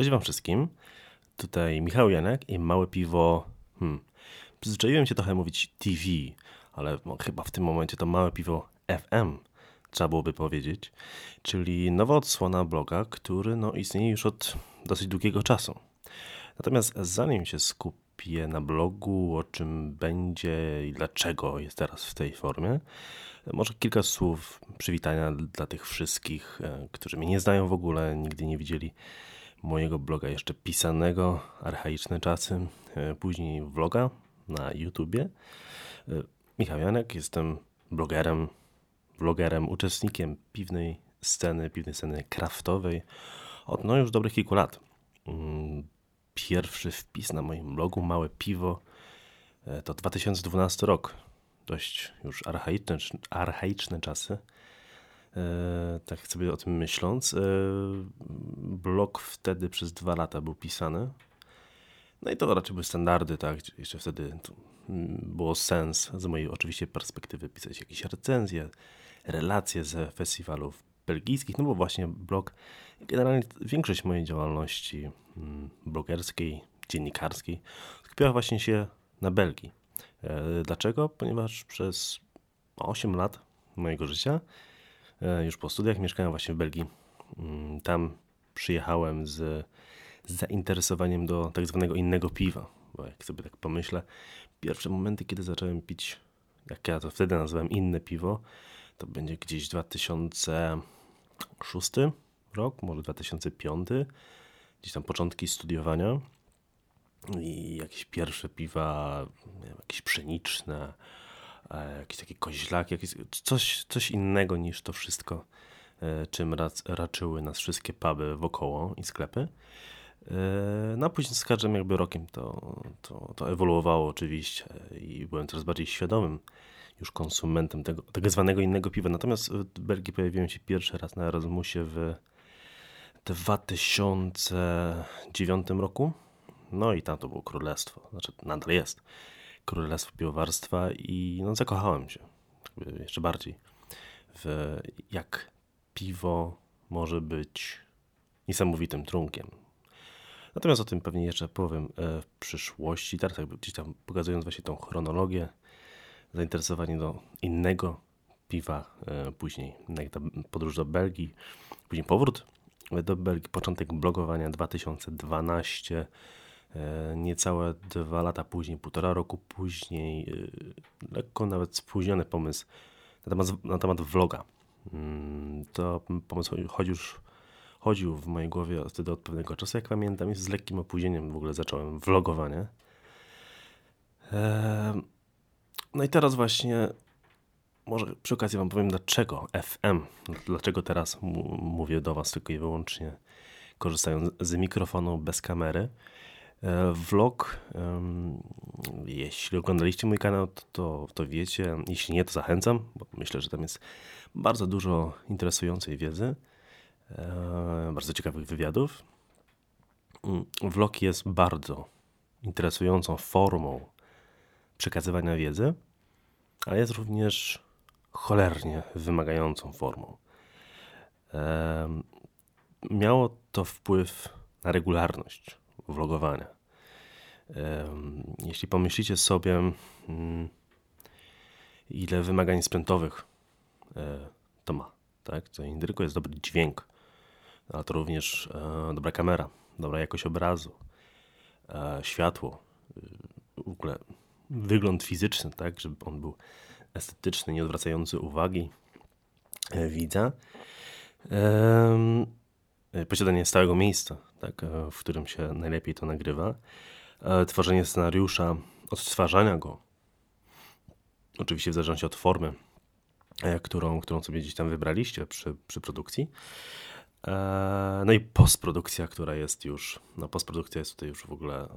Cześć Wam wszystkim. Tutaj Michał Janek i małe piwo. Hmm. Przyzwyczaiłem się trochę mówić TV, ale chyba w tym momencie to małe piwo FM trzeba byłoby powiedzieć, czyli nowa odsłona bloga, który no, istnieje już od dosyć długiego czasu. Natomiast zanim się skupię na blogu, o czym będzie i dlaczego jest teraz w tej formie, może kilka słów przywitania dla tych wszystkich, e, którzy mnie nie znają w ogóle, nigdy nie widzieli mojego bloga jeszcze pisanego, archaiczne czasy, e, później vloga na YouTubie. E, Michał Janek, jestem blogerem, vlogerem, uczestnikiem piwnej sceny, piwnej sceny kraftowej od no już dobrych kilku lat. Mm, pierwszy wpis na moim blogu, Małe Piwo, e, to 2012 rok. Dość już archaiczne, archaiczne czasy. Tak sobie o tym myśląc. Blog wtedy przez dwa lata był pisany. No i to raczej były standardy, tak? Jeszcze wtedy mm, było sens z mojej oczywiście perspektywy pisać jakieś recenzje, relacje ze festiwalów belgijskich, no bo właśnie blog, generalnie większość mojej działalności mm, blogerskiej, dziennikarskiej skupiała właśnie się na Belgii. E, dlaczego? Ponieważ przez 8 lat mojego życia E, już po studiach mieszkałem właśnie w Belgii. Mm, tam przyjechałem z, z zainteresowaniem do tak zwanego innego piwa, bo jak sobie tak pomyślę, pierwsze momenty, kiedy zacząłem pić, jak ja to wtedy nazywałem inne piwo, to będzie gdzieś 2006 rok, może 2005, gdzieś tam początki studiowania. I jakieś pierwsze piwa, jakieś pszeniczne, E, jakiś taki koźlak, jakieś, coś, coś innego niż to wszystko, czym rac, raczyły nas wszystkie puby wokoło i sklepy. E, no a później z każdym jakby rokiem to, to, to ewoluowało oczywiście i byłem coraz bardziej świadomym już konsumentem tego tak zwanego innego piwa. Natomiast w Belgii pojawiłem się pierwszy raz na Erasmusie w 2009 roku. No i tam to było królestwo, znaczy nadal jest. Królestwo Piwowarstwa i no, zakochałem się jeszcze bardziej w jak piwo może być niesamowitym trunkiem. Natomiast o tym pewnie jeszcze powiem e, w przyszłości, teraz jakby gdzieś tam pokazując właśnie tą chronologię, zainteresowanie do innego piwa, e, później podróż do Belgii, później powrót do Belgii, początek blogowania 2012, E, niecałe dwa lata później, półtora roku później, e, lekko nawet spóźniony pomysł na temat, na temat vloga. Mm, to pomysł chodził już chodził w mojej głowie wtedy od pewnego czasu, jak pamiętam, jest z lekkim opóźnieniem w ogóle zacząłem vlogowanie. E, no i teraz właśnie może przy okazji wam powiem dlaczego FM, dlaczego teraz mówię do was tylko i wyłącznie korzystając z mikrofonu bez kamery. E, vlog. Jeśli oglądaliście mój kanał, to, to wiecie. Jeśli nie, to zachęcam, bo myślę, że tam jest bardzo dużo interesującej wiedzy, e, bardzo ciekawych wywiadów. Mm, vlog jest bardzo interesującą formą przekazywania wiedzy, ale jest również cholernie wymagającą formą. Miało to wpływ na regularność vlogowania. Jeśli pomyślicie sobie, mm, ile wymagań sprzętowych e, to ma, tak? To nie tylko jest dobry dźwięk, ale to również e, dobra kamera, dobra jakość obrazu, e, światło, w ogóle wygląd fizyczny, tak? Żeby on był estetyczny, nie odwracający uwagi widza. Posiadanie stałego miejsca, tak, e, w którym się najlepiej to nagrywa, e, tworzenie scenariusza, odtwarzania go, oczywiście w zależności od formy, którą, którą sobie gdzieś tam wybraliście przy, przy produkcji. No i postprodukcja, która jest już, no postprodukcja jest tutaj już w ogóle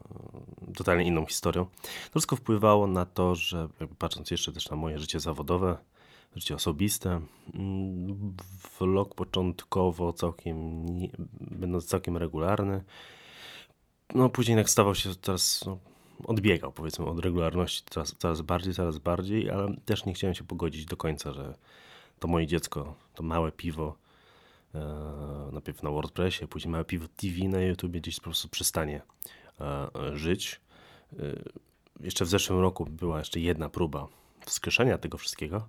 totalnie inną historią. To wszystko wpływało na to, że patrząc jeszcze też na moje życie zawodowe, życie osobiste. Mm, vlog początkowo całkiem, będąc całkiem regularny. No później jak stawał się teraz, no, odbiegał powiedzmy od regularności coraz, coraz bardziej, coraz bardziej, ale też nie chciałem się pogodzić do końca, że to moje dziecko, to małe piwo najpierw na WordPressie, później Małe Piwo TV na YouTube gdzieś po prostu przestanie żyć. Jeszcze w zeszłym roku była jeszcze jedna próba wskrzeszenia tego wszystkiego.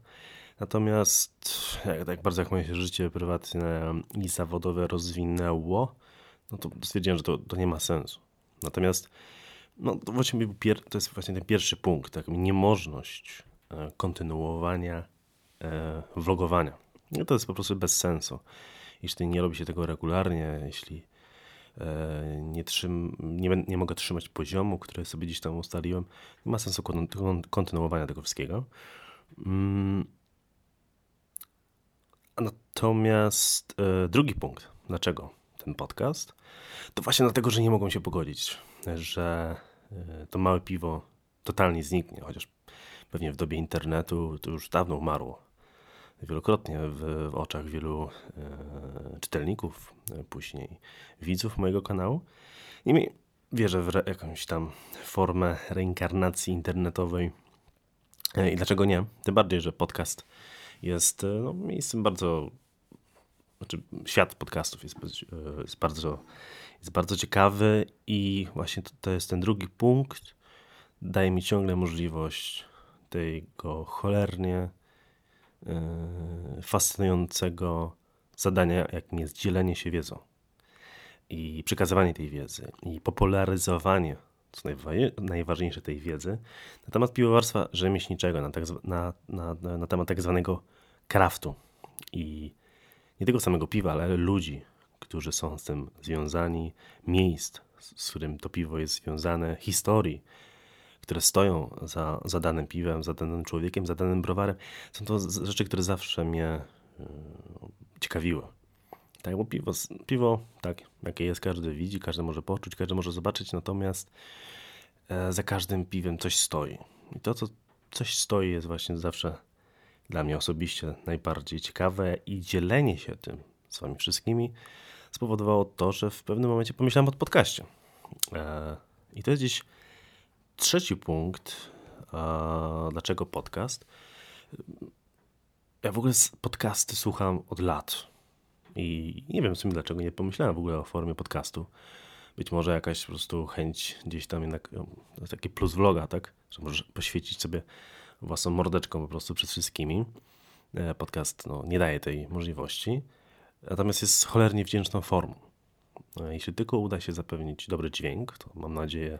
Natomiast jak, tak bardzo jak moje się życie prywatne i zawodowe rozwinęło, no to stwierdziłem, że to, to nie ma sensu. Natomiast no, to, właśnie to jest właśnie ten pierwszy punkt, tak, niemożność e, kontynuowania e, vlogowania. No, to jest po prostu bez sensu. Jeśli nie robi się tego regularnie, jeśli e, nie, trzym, nie, nie mogę trzymać poziomu, który sobie gdzieś tam ustaliłem, nie ma sensu kontynuowania tego wszystkiego. Mm. Natomiast drugi punkt, dlaczego ten podcast, to właśnie dlatego, że nie mogą się pogodzić że e, to małe piwo totalnie zniknie, chociaż pewnie w dobie internetu to już dawno umarło. Wielokrotnie w, w oczach wielu e, czytelników, e, później widzów mojego kanału. Niemniej wierzę w re, jakąś tam formę reinkarnacji internetowej. E, I dlaczego nie? Tym bardziej, że podcast jest e, no, miejscem bardzo. Znaczy, świat podcastów jest, e, jest bardzo jest bardzo ciekawy i właśnie to, to jest ten drugi punkt. Daje mi ciągle możliwość tego cholernie yy, fascynującego zadania, jakim jest dzielenie się wiedzą i przekazywanie tej wiedzy i popularyzowanie, co najważniejsze tej wiedzy, na temat piwowarstwa rzemieślniczego, na, tak, na, na, na temat tak zwanego kraftu i nie tego samego piwa, ale ludzi, którzy są z tym związani, miejsc, z którym to piwo jest związane, historii, które stoją za, za danym piwem, za danym człowiekiem, za danym browarem. Są to rzeczy, które zawsze mnie yy, ciekawiły. Tak, bo piwo, piwo, tak, jakie jest, każdy widzi, każdy może poczuć, każdy może zobaczyć, natomiast e, za każdym piwem coś stoi. I to, co coś stoi, jest właśnie zawsze dla mnie osobiście najbardziej ciekawe i dzielenie się tym z wami wszystkimi spowodowało to, że w pewnym momencie pomyślałem o podcaście. E, I to jest gdzieś trzeci punkt, dlaczego podcast. Ja w ogóle podcasty słucham od lat i nie wiem w sumie dlaczego nie pomyślałem w ogóle o formie podcastu. Być może jakaś po prostu chęć gdzieś tam jednak, no, to taki plus vloga, tak? Że możesz poświecić sobie własną mordeczką po prostu przed wszystkimi. E, podcast no, nie daje tej możliwości. Natomiast jest cholernie wdzięczną formą. Jeśli tylko uda się zapewnić dobry dźwięk, to mam nadzieję,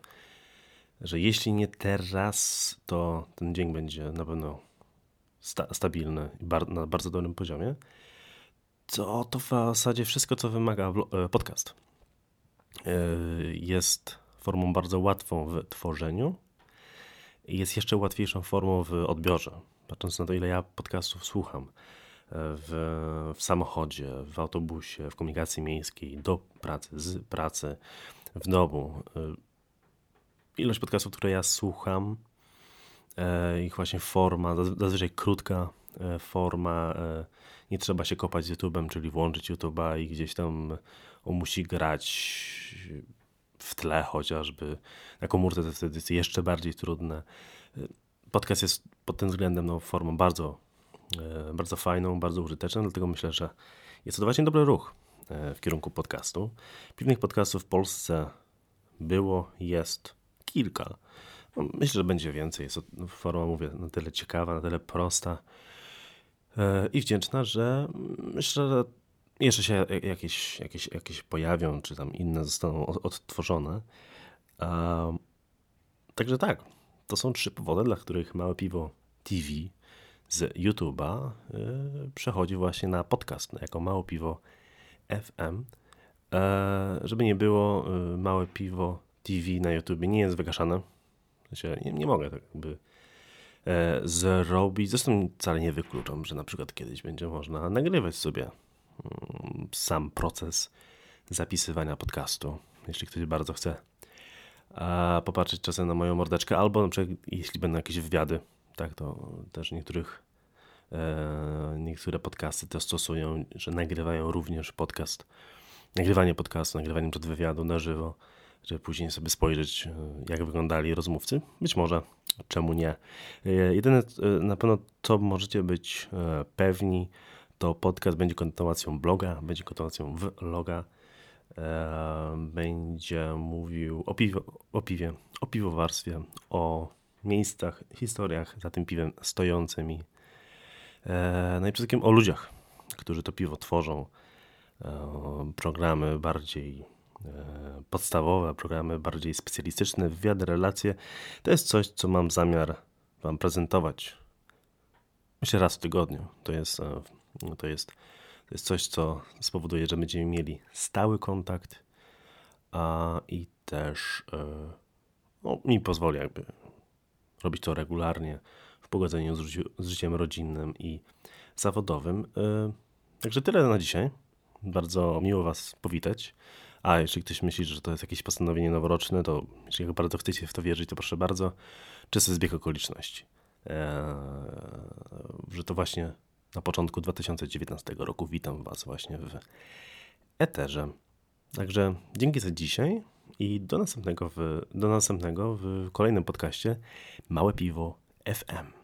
że jeśli nie teraz, to ten dźwięk będzie na pewno sta stabilny i bar na bardzo dobrym poziomie. To, to w zasadzie wszystko, co wymaga e, podcast. E, jest formą bardzo łatwą w tworzeniu jest jeszcze łatwiejszą formą w odbiorze. Patrząc na to, ile ja podcastów słucham w, w samochodzie, w autobusie, w komunikacji miejskiej, do pracy, z pracy, w domu. Ilość podcastów, które ja słucham, e, ich właśnie forma, zazwyczaj krótka e, forma, e, nie trzeba się kopać z YouTube'em, czyli włączyć YouTube'a i gdzieś tam on musi grać w tle chociażby. Na komórce to wtedy jest jeszcze bardziej trudne. Podcast jest pod tym względem no, formą bardzo E, bardzo fajną, bardzo użyteczną, dlatego myślę, że jest to właśnie dobry ruch e, w kierunku podcastu. Piwnych podcastów w Polsce było, jest kilka. No, myślę, że będzie więcej. Jest to forma, mówię, na tyle ciekawa, na tyle prosta e, i wdzięczna, że myślę, że jeszcze się jakieś, jakieś, jakieś pojawią, czy tam inne zostaną odtworzone. Także tak, to są trzy powody, dla których Małe Piwo TV z YouTube'a y, przechodzi właśnie na podcast, jako Małe Piwo FM. E, żeby nie było, y, Małe Piwo TV na YouTube nie jest wygaszane. nie, nie mogę tak jakby zrobić. Zresztą wcale nie wykluczam, że na przykład kiedyś będzie można nagrywać sobie mm, sam proces zapisywania podcastu, jeśli ktoś bardzo chce popatrzeć czasem na moją mordeczkę, albo na przykład jeśli będą jakieś wywiady tak, to też niektórych, e, niektóre podcasty to stosują, że nagrywają również podcast, nagrywanie podcastu, nagrywanie przed wywiadu na żywo, żeby później sobie spojrzeć, e, jak wyglądali rozmówcy. Być może, czemu nie. E, jedyne na pewno, co możecie być pewni, to podcast będzie kontynuacją bloga, będzie kontynuacją vloga. E, będzie mówił o, piwo, o piwie, o piwowarstwie, o miejscach, historiach za tym piwem stojącymi. E, no i przede wszystkim o ludziach, którzy to piwo tworzą. E, programy bardziej podstawowe, programy bardziej specjalistyczne, wywiady, relacje. To jest coś, co mam zamiar Wam prezentować. Myślę raz w tygodniu. To jest, to jest to jest coś, co spowoduje, że będziemy mieli stały kontakt a, i też e, no, mi pozwoli jakby robić to regularnie w pogodzeniu z, z życiem rodzinnym i zawodowym. E, także tyle na dzisiaj. Bardzo miło Was powitać. A jeśli ktoś myśli, że to jest jakieś postanowienie noworoczne, to jeśli bardzo chcecie w to wierzyć, to proszę bardzo, czysty zbieg okoliczności. Eee, że to właśnie na początku 2019 roku. Witam Was właśnie w Eterze. Także dzięki za dzisiaj i do następnego w, do następnego w kolejnym podcaście Małe Piwo FM.